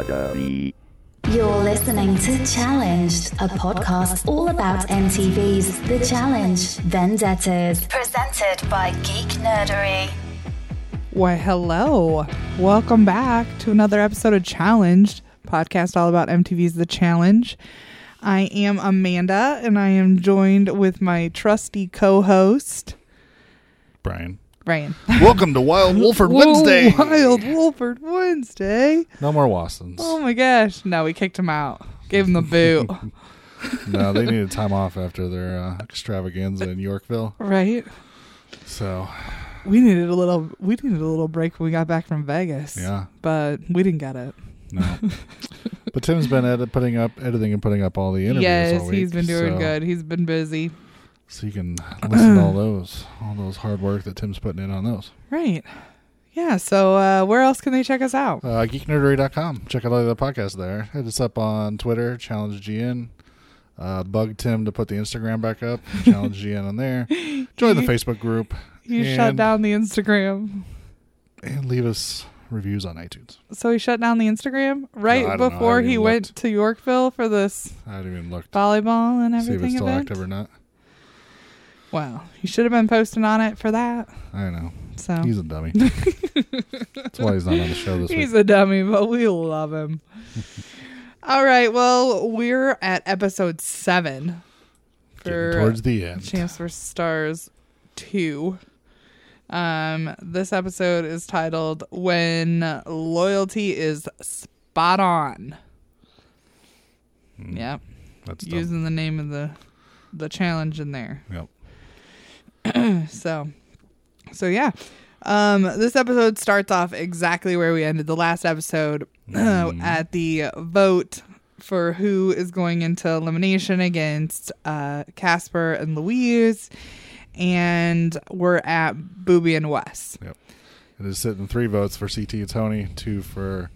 Academy. You're listening to Challenged, a podcast all about MTV's The Challenge Vendettas, presented by Geek Nerdery. Why, hello. Welcome back to another episode of Challenged, podcast all about MTV's The Challenge. I am Amanda, and I am joined with my trusty co host, Brian. Brian. Welcome to Wild Wolford Wednesday. Wild Wolford Wednesday. No more Wassons. Oh my gosh. No, we kicked him out. Gave him the boot. No, they needed time off after their uh, extravaganza in Yorkville. right? So, We needed a little we needed a little break when we got back from Vegas. yeah, But we didn't get it. no. but Tim's been edit, putting up, editing, and putting up all the interviews. yes, all he's week, been doing so- good. He's been busy. So you can listen to all those, all those hard work that Tim's putting in on those. Right. Yeah. So uh, where else can they check us out? Uh, geeknerdery.com. Check out all the other podcasts there. Hit us up on Twitter, Challenge GN. Uh, bug Tim to put the Instagram back up, Challenge GN on there. Join the Facebook group You shut down the Instagram. and leave us reviews on iTunes. So he shut down the Instagram right I don't know. I before haven't he even went looked. to Yorkville for this I haven't even looked. volleyball and See if it's everything still event. active or not. Wow, he should have been posting on it for that. I know. So He's a dummy. That's why he's not on the show this He's week. He's a dummy, but we love him. All right, well, we're at episode seven Getting for towards the end. Champs vs. Stars 2. Um, this episode is titled When Loyalty is Spot On. Mm, Yep. That's dumb. Using the name of the the challenge in there. Yep. So so yeah. Um this episode starts off exactly where we ended the last episode Mhm. at the vote for who is going into elimination against uh Casper and Louise and we're at Booby and Wes. Yep. It is sitting three votes for CT and Tony, two for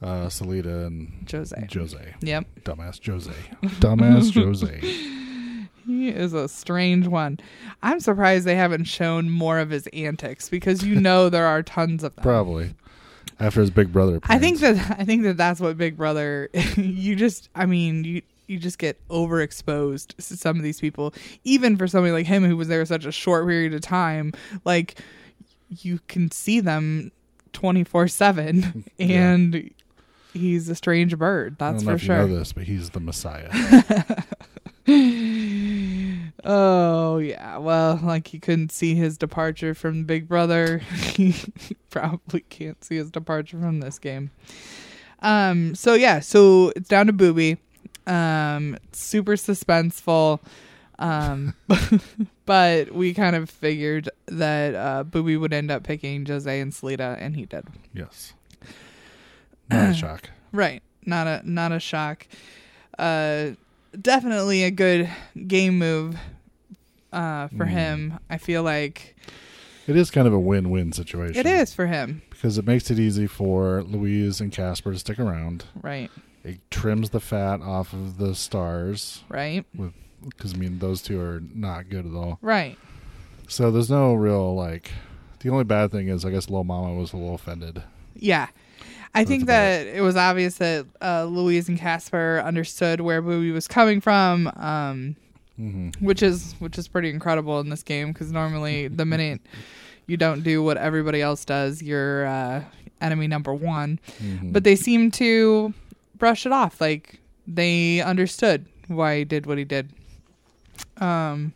uh, Salida and Jose. Jose. Yep. Dumbass Jose. Dumbass Jose. He is a strange one. I'm surprised they haven't shown more of his antics because you know there are tons of them. Probably. After his big brother. I think that I think that that's what Big Brother. you just, I mean, you you just get overexposed to some of these people. Even for somebody like him who was there such a short period of time, like you can see them twenty four seven, Yeah. and he's a strange bird. I That's don't know for if sure. you know this, but he's the Messiah. Oh yeah, well, like he couldn't see his departure from Big Brother. he probably can't see his departure from this game. Um. So yeah. So it's down to Booby. Um. Super suspenseful. Um. but we kind of figured that uh, Booby would end up picking Jose and Salida, and he did. yes. Not a shock. Right. Not a not a shock. Uh definitely a good game move uh for Mm. him. I feel like It is kind of a win-win situation. it is for him. because it makes it easy for Louise and Casper to stick around. Right. It trims the fat off of the stars Right. With because I mean those two are not good at all. Right. So there's no real like. The only bad thing is I guess Lil Mama was a little offended. Yeah. I think that it was obvious that uh, Louise and Casper understood where Booby was coming from, um, hmm which is which is pretty incredible in this game because normally the minute you don't do what everybody else does, you're uh, enemy number one. hmm but they seem to brush it off. Like they understood why he did what he did. Um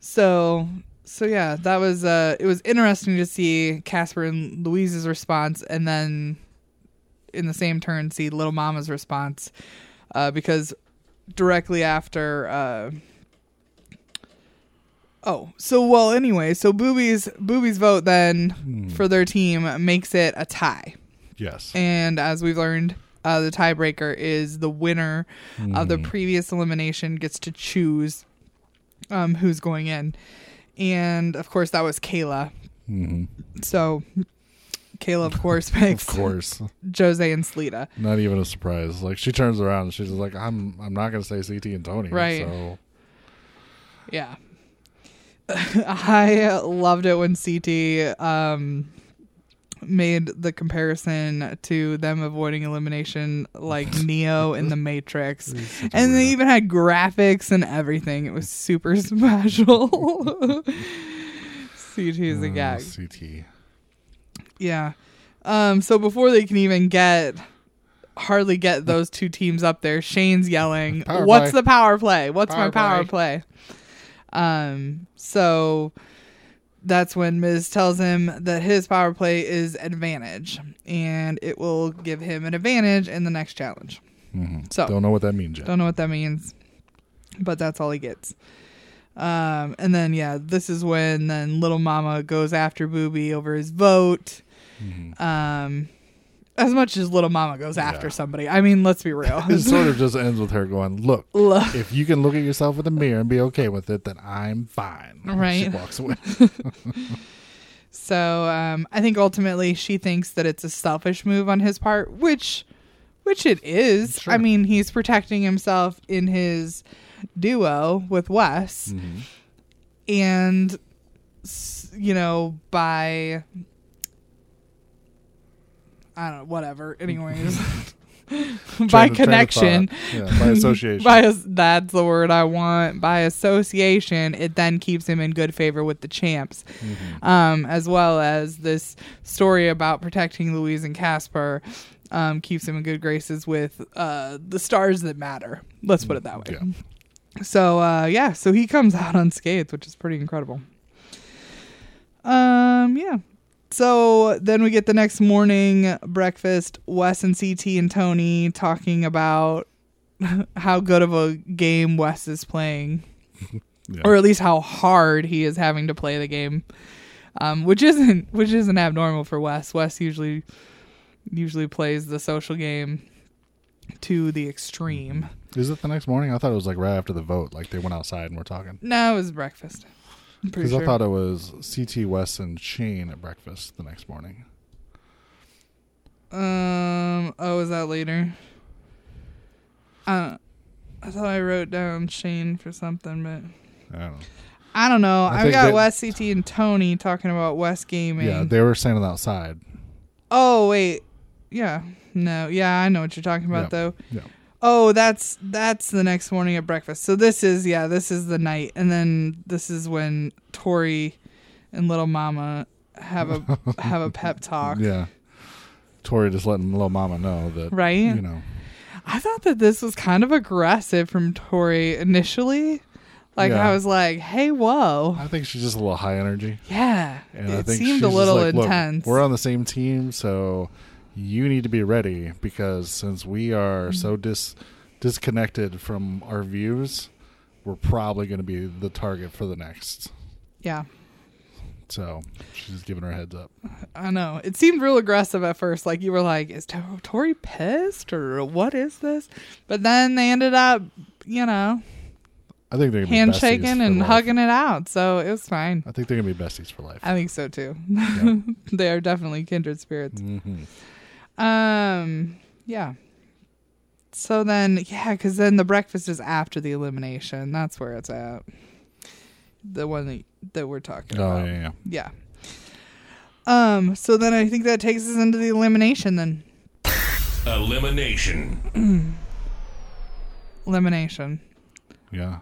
so so yeah that was uh it was interesting to see casper and louise's response and then in the same turn see little mama's response uh because directly after uh oh so well anyway so boobies boobies vote then Hmm. for their team makes it a tie yes. and as we've learned, uh, the tiebreaker is the winner of the Mhm. previous elimination gets to choose um, who's going in. And of course, that was Kayla. Mhm. So Kayla, of course, picks Of course, Jose and Slita. not even a surprise. Like she turns around and she's like, "I'm I'm not gonna say CT and Tony." Right. So Yeah. I loved it when CT um, made the comparison to them avoiding elimination like Neo in the Matrix. And they even had graphics and everything. It was super special. CT is a Uh, gag. CT. Yeah. Um, so before they can even get hardly get those two teams up there, Shane's yelling, Power What's play. the power play? What's my Power power play? Um, so that's when Miz tells him that his power play is advantage and it will give him an advantage in the next challenge. hmm So Don't know what that means yet. don't know what that means, but that's all he gets. Um, and then yeah, this is when then little mama goes after Booby over his vote. Mhm. Um, as much as little mama goes after Yeah. somebody, I mean, let's be real. It sort of just ends with her going, "Look, Look, if you can look at yourself in the mirror and be okay with it, then I'm fine." Right. She walks away. so um, I think ultimately she thinks that it's a selfish move on his part, which, which it is. Sure. I mean, he's protecting himself in his duo with Wes. Mhm. and you know by I don't know, whatever. Anyways, by Train of- train of connection, yeah, by association. by as- that's the word I want. By association, it then keeps him in good favor with the champs, Mhm. um, as well as this story about protecting Louise and Casper. Um, keeps him in good graces with uh, the stars that matter. Let's put it that way. Yeah. So uh yeah, so he comes out unscathed, which is pretty incredible. Um yeah. So then we get the next morning breakfast, Wes and CT and Tony talking about how good of a game Wes is playing. Yeah. Or at least how hard he is having to play the game. Um, which isn't which isn't abnormal for Wes. Wes usually usually plays the social game to the extreme. Is it the next morning? I thought it was like right after the vote. Like they went outside and were talking. No, it was breakfast. Because sure. I thought it was CT Wes and Shane at breakfast the next morning. Um. Oh, is that later? Uh, I thought I wrote down Shane for something, but I don't know. I don't know. I I've got that- Wes CT and Tony talking about Wes Gaming. Yeah, they were standing outside. oh wait, yeah, no, yeah, I know what you're talking about Yeah. though. Yeah. Oh, that's that's the next morning at breakfast. So this is yeah, this is the night, and then this is when Tori and Little Mama have a have a pep talk. Yeah. Tori just letting little mama know that Right? you know I thought that this was kind of aggressive from Tori initially. Like Yeah. I was like, "Hey, whoa, I think she's just a little high energy. yeah." And I it seemed a little like, intense. we're on the same team, so you need to be ready because since we are so Mm-hmm. dis disconnected from our views, we're probably going to be the target for the next. yeah, So she's giving her heads up. I know. It seemed real aggressive at first. Like you were like, "Is To- Tori pissed or what is this?" But then they ended up, you know, I think they're gonna handshaking and life. hugging it out. So it was fine. I think they're gonna be besties for life. I think so too. They are definitely kindred spirits. hmm Um, yeah. So then, yeah, because then the breakfast is after the elimination. That's where it's at. The one that, that we're talking Oh about. yeah, yeah. Yeah. Um. So then I think that takes us into the elimination. Then Elimination. elimination. Yeah.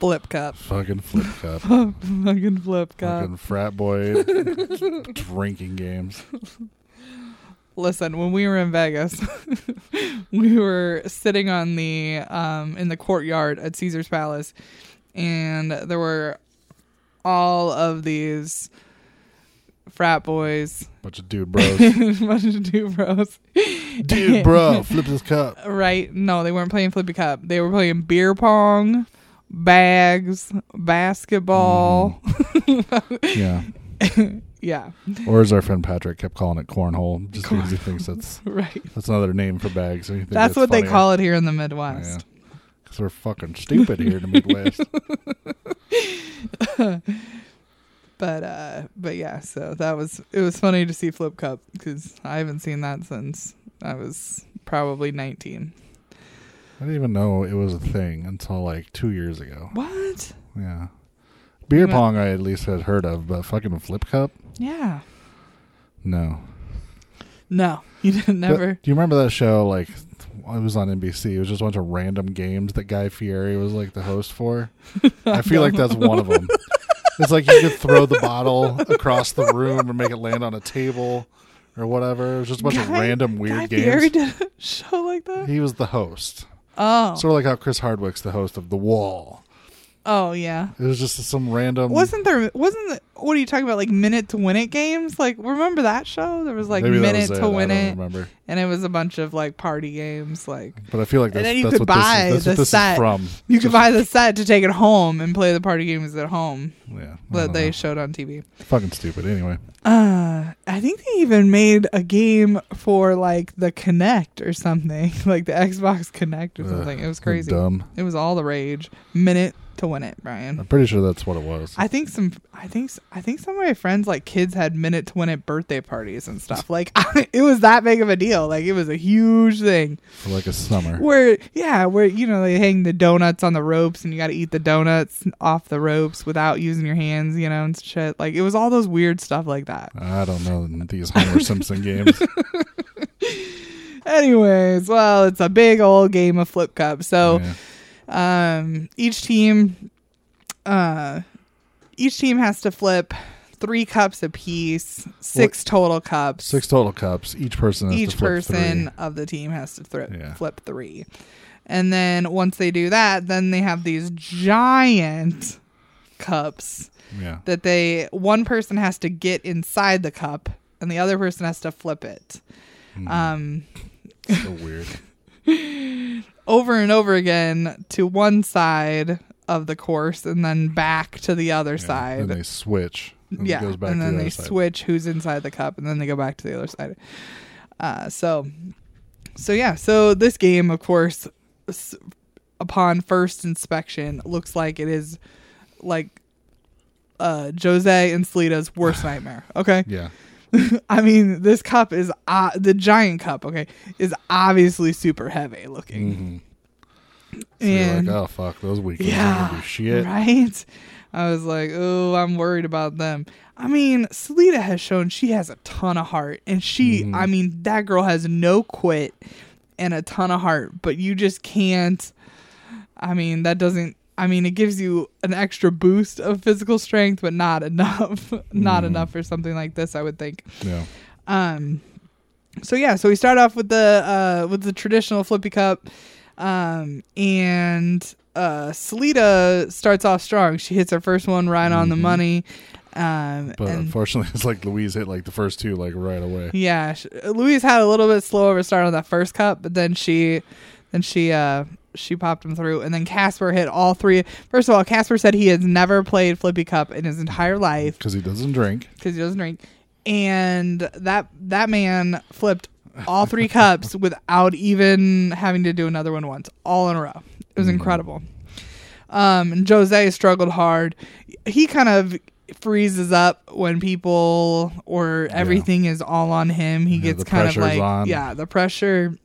Flip cup. Fucking flip cup. Fucking flip cup. Fucking frat boy drinking games. Listen, when we were in Vegas, we were sitting on the um in the courtyard at Caesars Palace, and there were all of these frat boys, Bunch of dude bros. bunch of dude bros. dude, bro, flip this cup. Right? No, they weren't playing flippy cup. They were playing beer pong, bags, basketball. Yeah. Yeah, Or as our friend Patrick kept calling it cornhole, just because he thinks that's right. that's another name for bags. he That's what they call it here in the Midwest. Because we're fucking stupid here in the Midwest. But uh, but yeah, so that was it was funny to see Flip Cup because I haven't seen that since I was probably nineteen. I didn't even know it was a thing until like two years ago. What? Yeah. Beer pong, I at least had heard of, but fucking flip cup? Yeah. No. No, you didn't But never. do you remember that show? Like, it was on NBC. It was just a bunch of random games that Guy Fieri was like the host for. I feel like that's one of them. It's like you could throw the bottle across the room and make it land on a table or whatever. It was just a bunch of random weird Guy games. Fieri did a show like that. He was the host. Oh, Sort of like how Chris Hardwick's the host of The Wall. Oh yeah. It was just some random. Wasn't there? Wasn't what are you talking about? Like minute to win it games? Like remember that show? There was like maybe minute was to it. win it, remember. and it was a bunch of like party games. Like But I feel like And then you that's could buy is, that's the set. from. you could buy the set to take it home and play the party games at home Yeah, that they know. showed on TV. fucking stupid. Anyway, Uh, I think they even made a game for like the Kinect or something, like the Xbox Kinect or Ugh, something. It was crazy. Dumb. It was all the rage. Minute to win it, Brian. I'm pretty sure that's what it was. I think some, I think, I think some of my friends like kids had minute to win it birthday parties and stuff. Like it was that big of a deal. Like it was a huge thing. for like a summer. Where yeah, where you know they hang the donuts on the ropes and you got to eat the donuts off the ropes without using your hands, you know, and shit. Like it was all those weird stuff like that. I don't know these Homer Simpson games. Anyways, well, it's a big old game of flip cup. So, Yeah. um, each team, uh, each team has to flip three cups apiece, six total cups. Six total cups. Each person has each to flip person three. of the team has to thri- Yeah. flip three. And then once they do that, then they have these giant cups Yeah. that they one person has to get inside the cup and the other person has to flip it. Mhm. Um so weird. over and over again to one side of the course and then back to the other Yeah. side. Then they switch. And yeah, goes back and to then the they side. switch who's inside the cup, and then they go back to the other side. Uh, so, so yeah, so this game, of course, s- upon first inspection, looks like it is like uh, Jose and Salita's worst nightmare. Okay, Yeah. I mean, this cup is uh, the giant cup. Okay, is obviously super heavy looking. hmm So And- like, oh fuck, those weekends are Yeah, shit. right. I was like, oh, I'm worried about them. I mean, Salita has shown she has a ton of heart, and she, Mhm. I mean, that girl has no quit and a ton of heart, but you just can't. I mean, that doesn't. I mean, it gives you an extra boost of physical strength, but not enough. not Mhm. enough for something like this, I would think. Yeah. Um, so yeah, so we start off with the uh with the traditional flippy cup, um, and uh, Salita starts off strong. She hits her first one right on the Mhm. money, um, But and unfortunately, it's like Louise hit like the first two like right away. yeah, sh- Louise had a little bit slow of a start on that first cup, but then she, then she, uh, she popped him through, and then Casper hit all three. First of all, Casper said he has never played flippy cup in his entire life Because he doesn't drink. because he doesn't drink, and that that man flipped all three cups without even having to do another one once, all in a row. It was Mhm. incredible. Um, and Jose struggled hard. He kind of freezes up when people or everything is all on him. He Yeah, gets kind of like on. yeah, the pressure.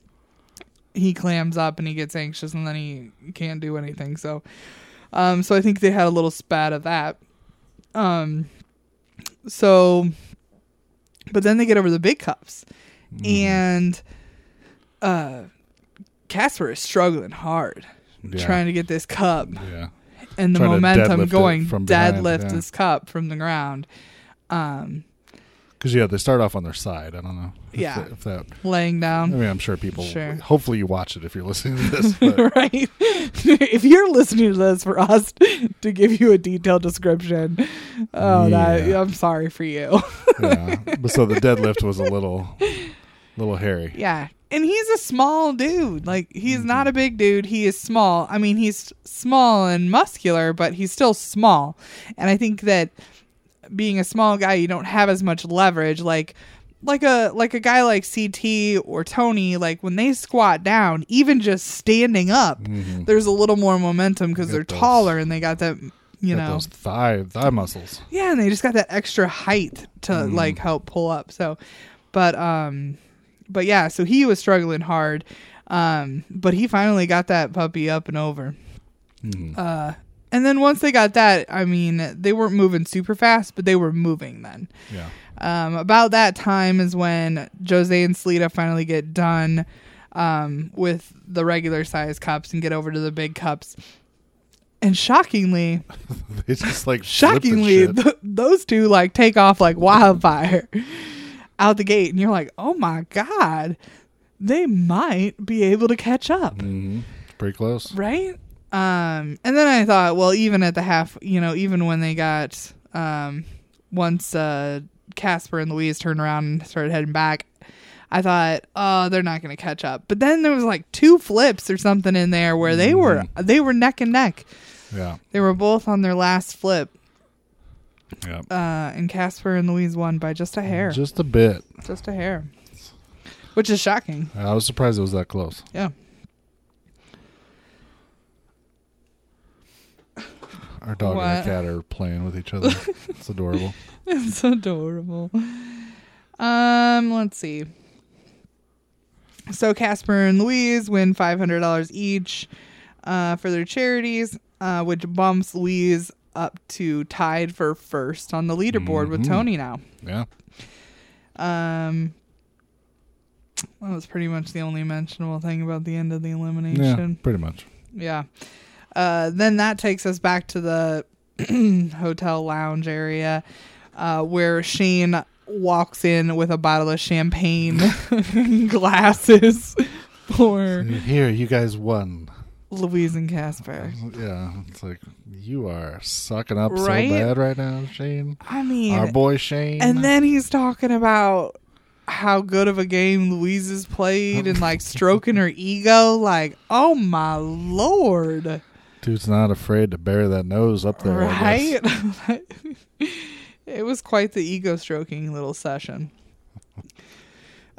He clams up and he gets anxious and then he can't do anything. So, um, so I think they had a little spat of that. Um, so, but then they get over the big cups, Mhm. and uh, Casper is struggling hard yeah. trying to get this cup Yeah. and the Trying momentum going from behind, deadlift yeah. this cup from the ground um Because yeah, they start off on their side. I don't know. If Yeah. that- if that. laying down. I mean, I'm sure people. Sure. Hopefully, you watch it if you're listening to this. Right if you're listening to this for us to give you a detailed description oh that i'm sorry for you yeah. But so the deadlift was a little, little hairy. yeah and he's a small dude like he's Mm-hmm. not a big dude he is small i mean he's small and muscular but he's still small and i think that being a small guy you don't have as much leverage like like a like a guy like CT or Tony like when they squat down even just standing up Mhm. there's a little more momentum cuz they're those- taller and they got that you Got know those thigh thigh muscles. yeah and they just got that extra height to Mhm. like help pull up so but um but yeah so he was struggling hard um but he finally got that puppy up and over Mhm. uh And then once they got that, I mean, they weren't moving super fast, but they were moving then. Yeah. Um, about that time is when Jose and Salida finally get done um, with the regular size cups and get over to the big cups. And shockingly, they just like shockingly, th- those two like take off like wildfire out the gate, and you're like, oh my god, they might be able to catch up, Mhm. Pretty close. right? Um, and then I thought, well, even at the half, you know, even when they got um, once uh, Casper and Louise turned around and started heading back. I thought, oh, they're not going to catch up. But then there was like two flips or something in there where they were they were neck and neck. Yeah. They were both on their last flip. Yeah. uh, and Casper and Louise won by just a hair, just, Just a bit. Just a hair, which is shocking. I was surprised it was that close. Yeah, Our dog What? and our cat are playing with each other. it's adorable. it's adorable. Um, let's see. So Casper and Louise win five hundred dollars each uh, for their charities, uh, which bumps Louise up to tied for first on the leaderboard with Mhm. Tony now. Yeah. Um, that was pretty much the only mentionable thing about the end of the Yeah. elimination. Pretty much. Yeah. Uh, then that takes us back to the hotel lounge area uh, where Shane walks in with a bottle of champagne glasses for Here, you guys won. Louise and Casper. Yeah. It's like you are sucking up Right? so bad right now, Shane. I mean, Our boy Shane. and then he's talking about how good of a game Louise has played and like stroking her ego. Like, oh my lord. dude's not afraid to bury that nose up there. Right? it was quite the ego stroking little session.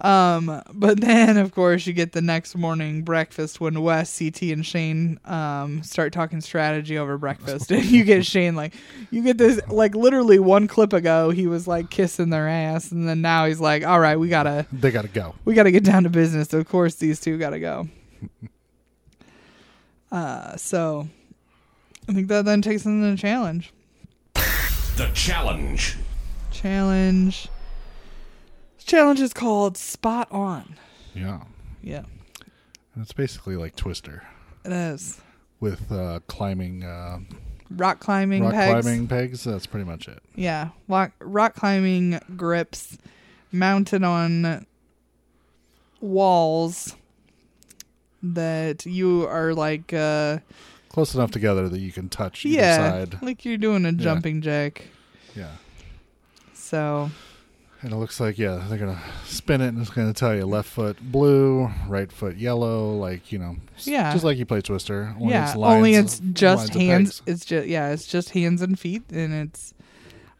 Um, but then of course you get the next morning breakfast when Wes, CT, and Shane um start talking strategy over breakfast, and you get Shane like you get this like literally one clip ago he was like kissing their ass, and then now he's like, all right, we gotta They got to go. we got to get down to business. Of course, these two got to go. Uh, so I think that then takes us into the challenge. The challenge. Challenge. Challenge is called Spot On. Yeah. Yeah, And it's basically like Twister it is. with uh, climbing, uh, Rock climbing rock pegs. climbing pegs. That's pretty much it. Yeah, rock, rock climbing grips mounted on walls that you are like uh Close enough together that you can touch either yeah side. like you're doing a jumping jack Yeah. so And it looks like, yeah, they're going to spin it and it's going to tell you left foot blue, right foot yellow, like, you know, Yeah. just like you play Twister. Only yeah it's only it's just hands it's just yeah it's just hands and feet and it's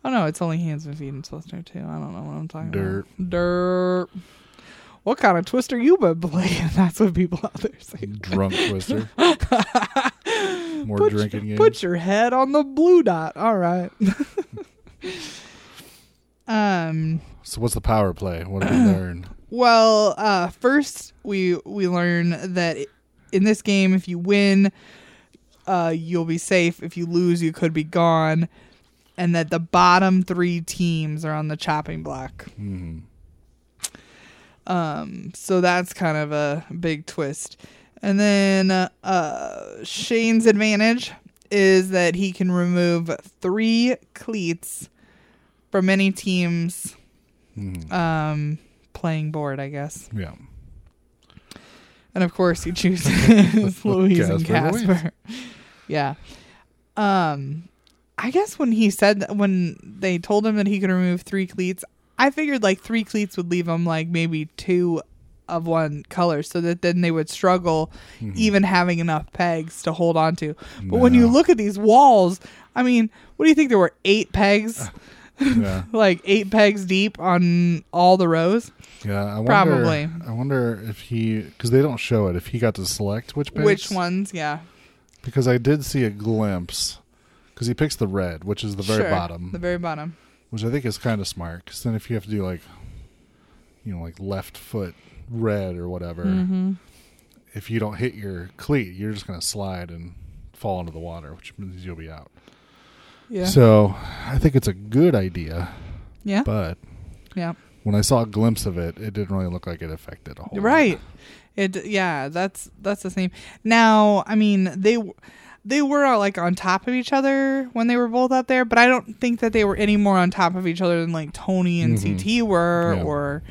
oh no it's only hands and feet in twister too i don't know what i'm talking Dirt. about dirt Dirt. what kind of twister you been playing that's what people out there say Drunk Twister. More put, drinking games. put your head on the blue dot all right um so what's the power play? What did we learn? Well, uh, first we we learn that in this game, if you win, uh, you'll be safe. If you lose, you could be gone, and that the bottom three teams are on the chopping block. hmm Um, so that's kind of a big twist. And then uh, Shane's advantage is that he can remove three cleats from many team's hmm um, playing board, I guess. Yeah. And of course, he chooses Louise and Casper Casper. yeah. Um, I guess when he said that, when they told him that he could remove three cleats, I figured like three cleats would leave him like maybe two of one color, so that then they would struggle even having enough pegs to hold on to. But when you look at these walls, I mean, what do you think? There were eight pegs, Yeah. like eight pegs deep on all the rows. Yeah. I wonder, Probably. I wonder if he, because they don't show it, if he got to select which pegs. Which ones? Yeah. Because I did see a glimpse. Because he picks the red, which is the very Sure, bottom, The very bottom. which I think is kind of smart. Because then if you have to do like, you know, like left foot red or whatever, Mm-hmm. if you don't hit your cleat, you're just gonna slide and fall into the water, which means you'll be out. Yeah. So I think it's a good idea, yeah. but yeah. when I saw a glimpse of it, it didn't really look like it affected a whole. lot. Right. It yeah, that's that's the same. Now, I mean, they they were uh, like on top of each other when they were both up there, but I don't think that they were any more on top of each other than like Tony and Mhm. CT were Yeah. or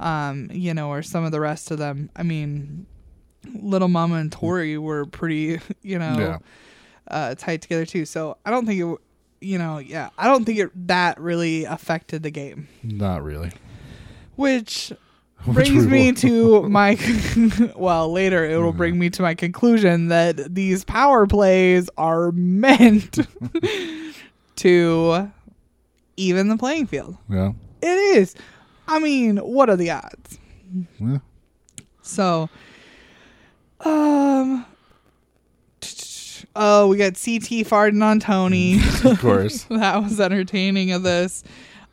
um, you know, or some of the rest of them. I mean, Little Mama and Tori were pretty, you know, Yeah. uh, tight together too. So I don't think it, you know, yeah, I don't think it that really affected the game. Not really. Which Which brings me to my well later it will bring me to my conclusion that these power plays are meant to even the playing field Yeah. it is i mean what are the odds Yeah. so um oh we got ct farting on tony Of course. that was entertaining of this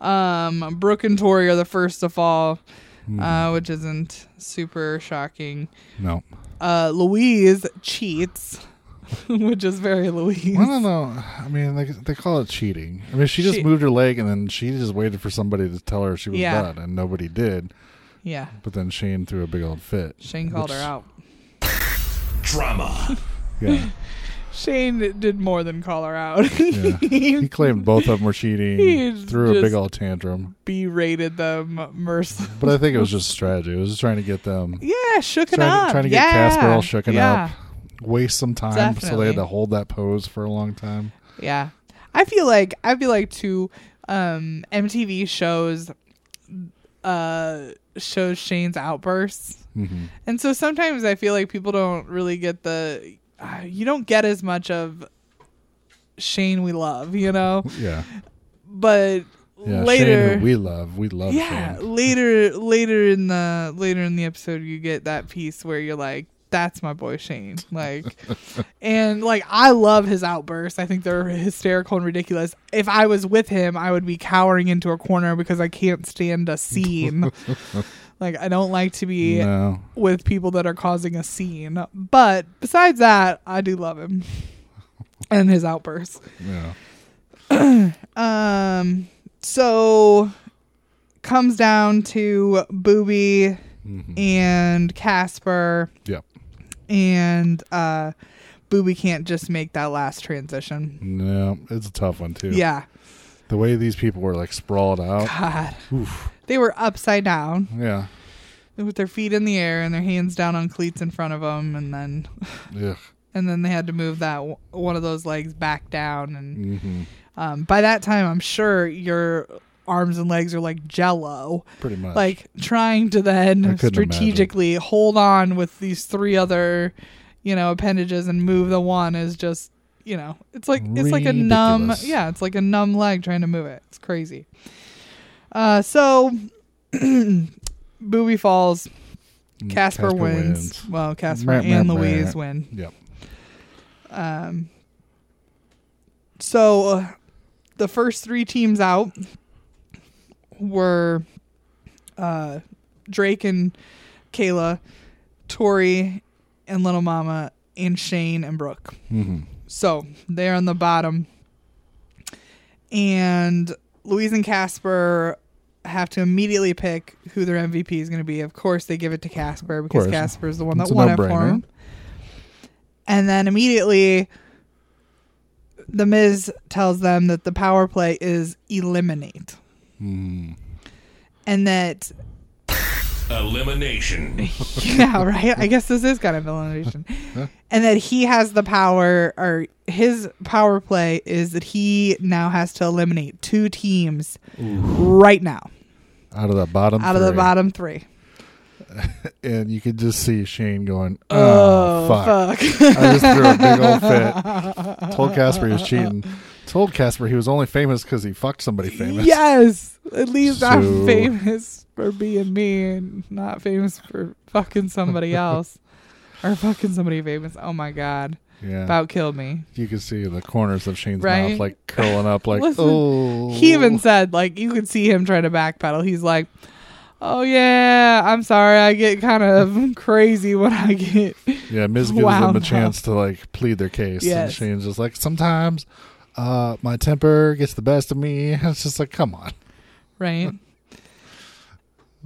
um brooke and tori are the first to fall Mm-hmm. uh, which isn't super shocking. no. Uh, Louise cheats, which is very Louise. I don't know. I mean, they they call it cheating. I mean, she just She- moved her leg and then she just waited for somebody to tell her she was Yeah. done, and nobody did. Yeah, But then Shane threw a big old fit. Shane called which- her out. Drama. Yeah, Shane did more than call her out. yeah. he claimed both of them were cheating. He threw a big old tantrum. berated them mercilessly. But I think it was just strategy. It was just trying to get them Yeah, shook it trying, up. trying to yeah. get Casper all shooken yeah. up, waste some time, so they had to hold that pose for a long time. Yeah. I feel like I feel like too um MTV shows uh shows Shane's outbursts. hmm And so sometimes I feel like people don't really get the you don't get as much of Shane we love, you know? Yeah, But yeah. later Shane, we love, we love Yeah, Shane. later later in the later in the episode you get that piece where you're like that's my boy Shane. Like and like I love his outbursts. I think they're hysterical and ridiculous. If I was with him, I would be cowering into a corner because I can't stand a scene. like I don't like to be No, with people that are causing a scene. But besides that, I do love him and his outbursts. yeah, Um, so comes down to Booby hmm and Casper, yep. and uh, Booby can't just make that last transition. No, it's a tough one too. Yeah, the way these people were like sprawled out. God, Oof. they were upside down Yeah, with their feet in the air and their hands down on cleats in front of them, and then Ugh. and then they had to move that w- one of those legs back down and hmm Um, by that time, I'm sure your arms and legs are like jello, pretty much. like trying to I then couldn't strategically hold on with these three other, you know, appendages and move the one is just, you know, it's like it's like a numb, yeah, it's like a numb leg trying to move it. It's crazy. Uh, so Booby falls. Mm, Casper, wins. Well, Casper and. Louise win. Yep. Um, so uh, the first three teams out were uh, Drake and Kayla, Tori and Little Mama, and Shane and Brooke. hmm So they're on the bottom. And Louise and Casper have to immediately pick who their MVP is going to be. Of course, they give it to Casper because. Casper is the one that won it for him. And then immediately, the Miz tells them that the power play is eliminate, hmm and that Elimination. yeah, right. I guess this is kind of elimination, and that he has the power, or his power play is that he now has to eliminate two teams right now Out of the bottom. out of the three. bottom three. and you could just see Shane going, Oh, "Oh, fuck!" fuck! I just threw a big old fit. Told Casper he was cheating. Told Casper he was only famous because he fucked somebody famous. yes, at least I'm famous for being me and not famous for fucking somebody else or fucking somebody famous. Oh my god, Yeah. about killed me. you can see the corners of Shane's Right? mouth like curling up, like Listen, oh. He even said, like, you could see him trying to backpedal. He's like, Oh yeah, I'm sorry. I get kind of crazy when I get. Yeah, Miz gives them a chance to like plead their case, and Yes. Shane's just like, sometimes uh, my temper gets the best of me. It's just like, come on. right.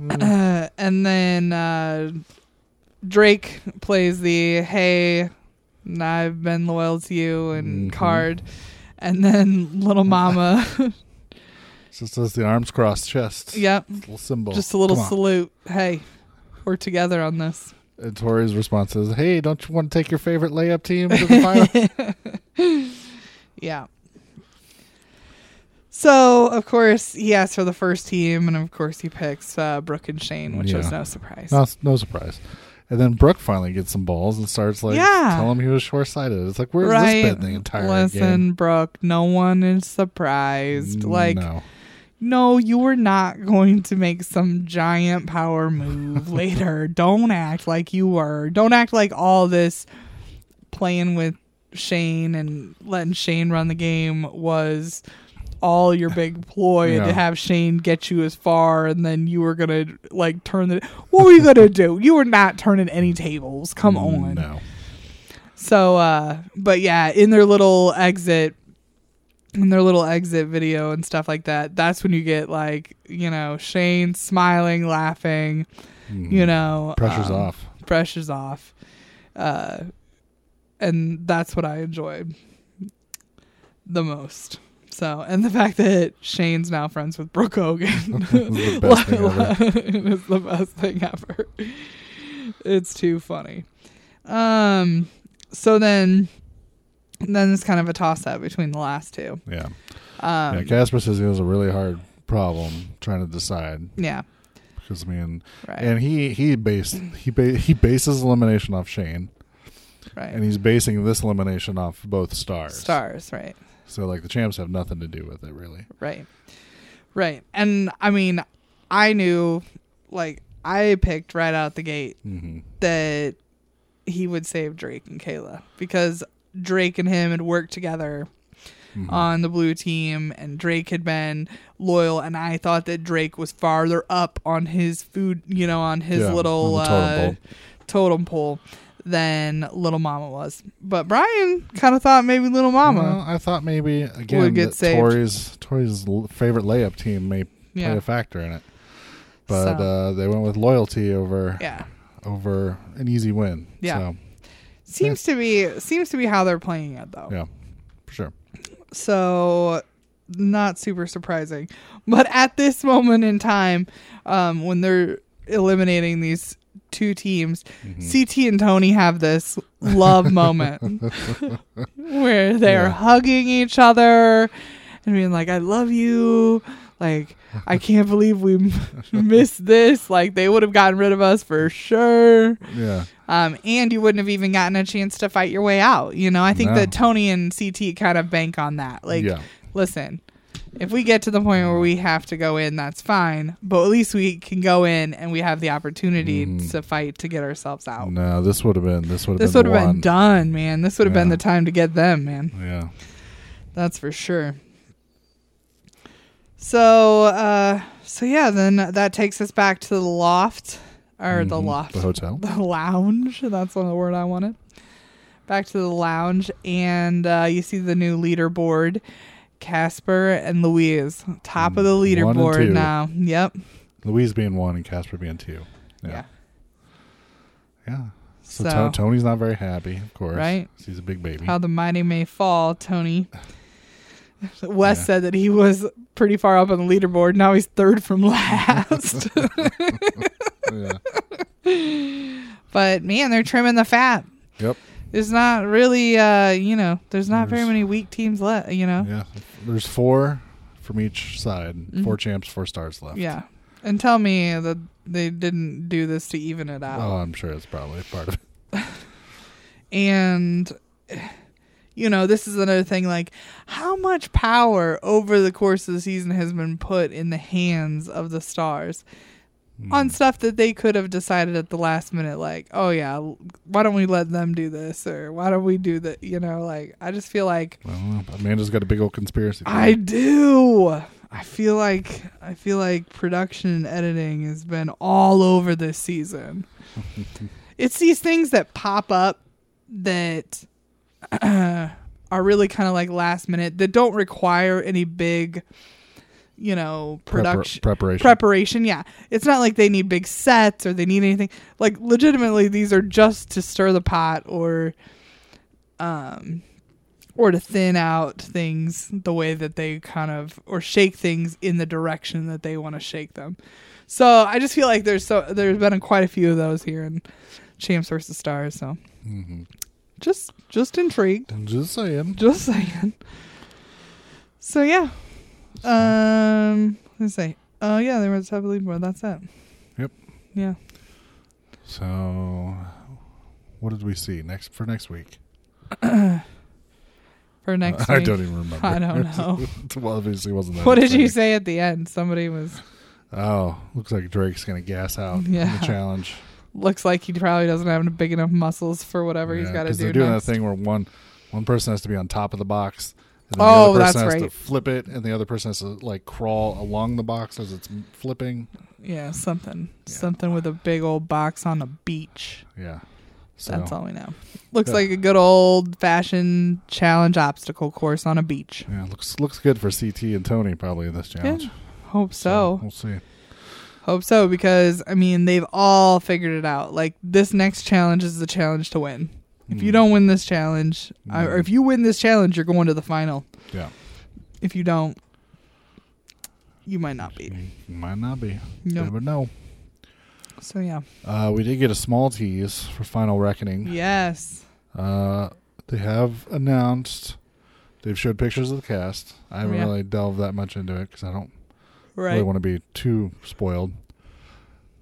Uh, and then uh, Drake plays the "Hey, I've been loyal to you" and Mhm. card, and then Little Mama, just as the arms crossed chest. yep, Little symbol. just a little salute. Hey, we're together on this. And Tori's response is, "Hey, don't you want to take your favorite layup team to the final?" Yeah. So of course he asks for the first team, and of course he picks uh, Brooke and Shane, which was no surprise. no, no surprise. And then Brooke finally gets some balls and starts like Yeah. tell him he was short sighted. It's like, where's right? this been the entire game? Listen, game? Brooke, no one is surprised. Like, no. no, you were not going to make some giant power move later. Don't act like you were. Don't act like all this playing with Shane and letting Shane run the game was all your big ploy Yeah. to have Shane get you as far and then you were gonna like turn the what were you gonna do? You were not turning any tables. Come on. No. So uh but yeah, in their little exit in their little exit video and stuff like that, that's when you get like, you know, Shane smiling, laughing, Mhm. you know, Pressure's um, off. Pressure's off. Uh and that's what I enjoyed the most. So, and the fact that Shane's now friends with Brooke Hogan the best thing ever. is the best thing ever. It's too funny. Um, so then, then it's kind of a toss up between the last two. Yeah. Um, yeah. Casper says he has a really hard problem trying to decide yeah, because I mean, right, and he he based he ba- he bases elimination off Shane, right. and he's basing this elimination off both stars. Stars, right. So like the champs have nothing to do with it really. Right. Right. And I mean, I knew, like, I picked right out the gate Mm-hmm. that he would save Drake and Kayla because Drake and him had worked together Mm-hmm. on the blue team and Drake had been loyal and I thought that Drake was farther up on his food, you know, on his Yeah, little on totem uh, pole. totem pole than little mama was. But Brian kind of thought maybe little mama. Well, I thought maybe again Would get saved. Tori's Tori's favorite layup team may play Yeah. a factor in it, but So- uh, they went with loyalty over yeah. over an easy win. Yeah. So, Seems to be seems to be how they're playing it though. yeah, for sure. So not super surprising. But at this moment in time, um, when they're eliminating these two teams, CT and Tony have this love moment where they're Yeah. hugging each other and being like, I love you. Like, I can't believe we missed this. Like, they would have gotten rid of us for sure. Yeah, Um, and you wouldn't have even gotten a chance to fight your way out. You know, I think No. that Tony and CT kind of bank on that. Like, Yeah. listen, if we get to the point where we have to go in, that's fine. But at least we can go in and we have the opportunity Mhm. to fight to get ourselves out. no, this would have been this would have This been would have been done, man. This would have been the time to get them, man. Yeah, That's for sure. So, uh, so yeah, then that takes us back to the loft or the Mhm. loft, the hotel. the lounge. That's one of the word I wanted. Back to the lounge, and uh, you see the new leaderboard. Casper and Louise, top of the Mm, leaderboard now. Yep. Louise being one and Casper being two. Yeah. Yeah, yeah. So, So, To- Tony's not very happy, of course. Right. He's a big baby. how the mighty may fall, Tony. Wes Yeah. said that he was pretty far up on the leaderboard. Now he's third from last. yeah. but man, they're trimming the fat. Yep. There's not really, uh, you know, there's not very many weak teams left. You know, Yeah. There's four from each side. Mhm. Four champs, four stars left. yeah. And tell me that they didn't do this to even it out. Oh, I'm sure it's probably part of it. and you know this is another thing like how much power over the course of the season has been put in the hands of the stars Hmm. on stuff that they could have decided at the last minute like oh yeah why don't we let them do this or why don't we do that you know like i just feel like Well, Amanda's got a big old conspiracy. i do I feel like I feel like production and editing has been all over this season. it's these things that pop up that are really kind of like last minute that don't require any big you know Prepar- production preparation. preparation yeah it's not like they need big sets or they need anything like legitimately these are just to stir the pot or um or to thin out things the way that they kind of or shake things in the direction that they want to shake them so i just feel like there's so there's been a, quite a few of those here in champs versus stars so Mm-hmm. just just intrigued I'm just saying. just saying. So yeah. Um let's say. Oh yeah, there was heavily more. That's it. Yep. Yeah. So, what did we see next for next week? For next I week. don't even remember. I don't know. well, obviously, wasn't that. What did you say at the end? Somebody was Oh, looks like Drake's gonna gas out in Yeah. the challenge. looks like he probably doesn't have big enough muscles for whatever he's got to do. Because they're doing next. that thing where one one person has to be on top of the box. And then Oh, the other person that's has right. to flip it, and the other person has to like crawl along the box as it's flipping. Yeah, something. Yeah. Something with a big old box on a beach. Yeah, so That's all we know. Looks Yeah. like a good old fashioned challenge obstacle course on a beach. yeah, looks looks good for CT and Tony probably in this challenge. Hope so. we'll see. Hope so because I mean they've all figured it out. Like this next challenge is the challenge to win. If you Mm. don't win this challenge, or Mm. if you win this challenge, you're going to the final. Yeah, If you don't, you might not be. might not be. Nope. Never know. So yeah. Uh, we did get a small tease for Final Reckoning. Yes. Uh, they have announced. They've showed pictures of the cast. I haven't Yeah. really delved that much into it because I don't Right. really want to be too spoiled.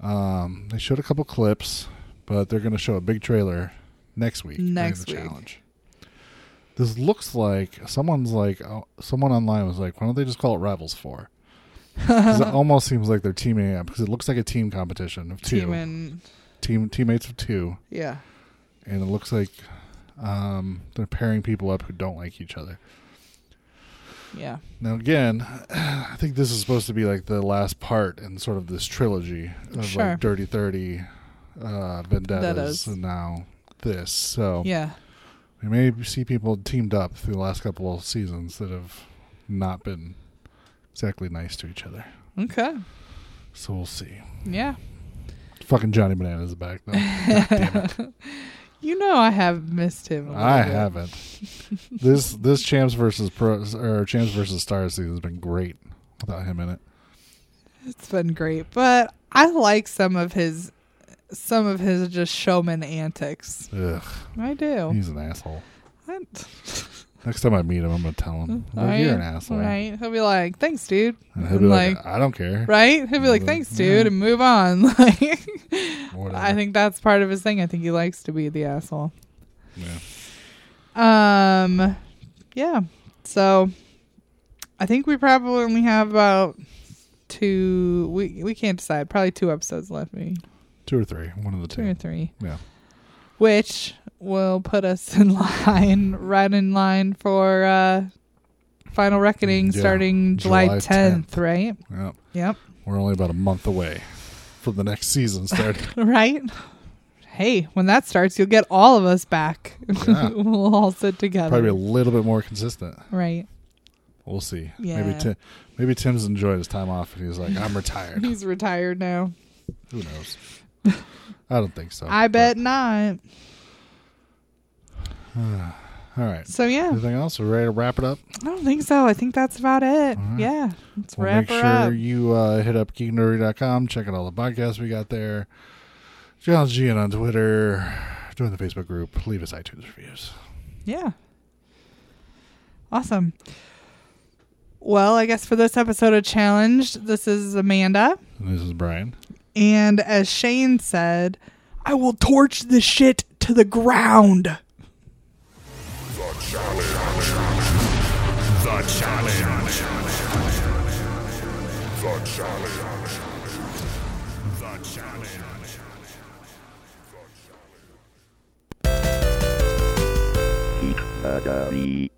Um, they showed a couple clips, but they're going to show a big trailer next week. Next the week. challenge. This looks like someone's like oh, someone online was like, why don't they just call it Rivals Four? 'Cause it almost seems like they're teaming up because it looks like a team competition of two Team and team teammates of two, yeah. and it looks like um, they're pairing people up who don't like each other. Yeah. Now again, I think this is supposed to be like the last part in sort of this trilogy of Sure. like Dirty Thirty, uh, Vendettas, Vendettas. and now this. So Yeah. we may see people teamed up through the last couple of seasons that have not been exactly nice to each other. Okay. So we'll see. Yeah. Fucking Johnny Bananas is back though. Damn it. You know I have missed him. a I bit. haven't. this this champs versus pro or champs versus stars season has been great without him in it. It's been great, but I like some of his some of his just showman antics. Ugh, I do. he's an asshole. I- Next time I meet him, I'm gonna tell him Right? you're an asshole. Right? He'll be like, "Thanks, dude." And he'll And be like, like, I don't care. right? He'll be like, "Thanks, yeah. dude," and move on. Like, I think that's part of his thing. I think he likes to be the asshole. Yeah. Um, yeah. So, I think we probably only have about two. We we can't decide. Probably two episodes left. Maybe Two or three, one of the two Two or three. Yeah. which will put us in line, right in line for uh, Final Reckoning Yeah, starting July, July 10th, 10th. right? Yep. Yep. We're only about a month away from the next season starting. Right? Hey, when that starts, you'll get all of us back. Yeah. we'll all sit together. Probably a little bit more consistent. right. We'll see. Yeah. Maybe Tim, maybe Tim's enjoyed his time off and he's like, I'm retired. He's retired now. Who knows? I don't think so. I bet not. All right. So, yeah. Anything else? We're ready to wrap it up. I don't think so. I think that's about it. Right. Yeah. Let's Well, wrap make her sure up. you uh, hit up geeknerdy.com, check out all the podcasts we got there. Challenge Gian on Twitter. Join the Facebook group. Leave us iTunes reviews. Yeah. Awesome. Well, I guess for this episode of Challenged, this is Amanda. And this is Brian. And as Shane said, I will torch the shit to the ground. The challenge. The challenge. The challenge. The.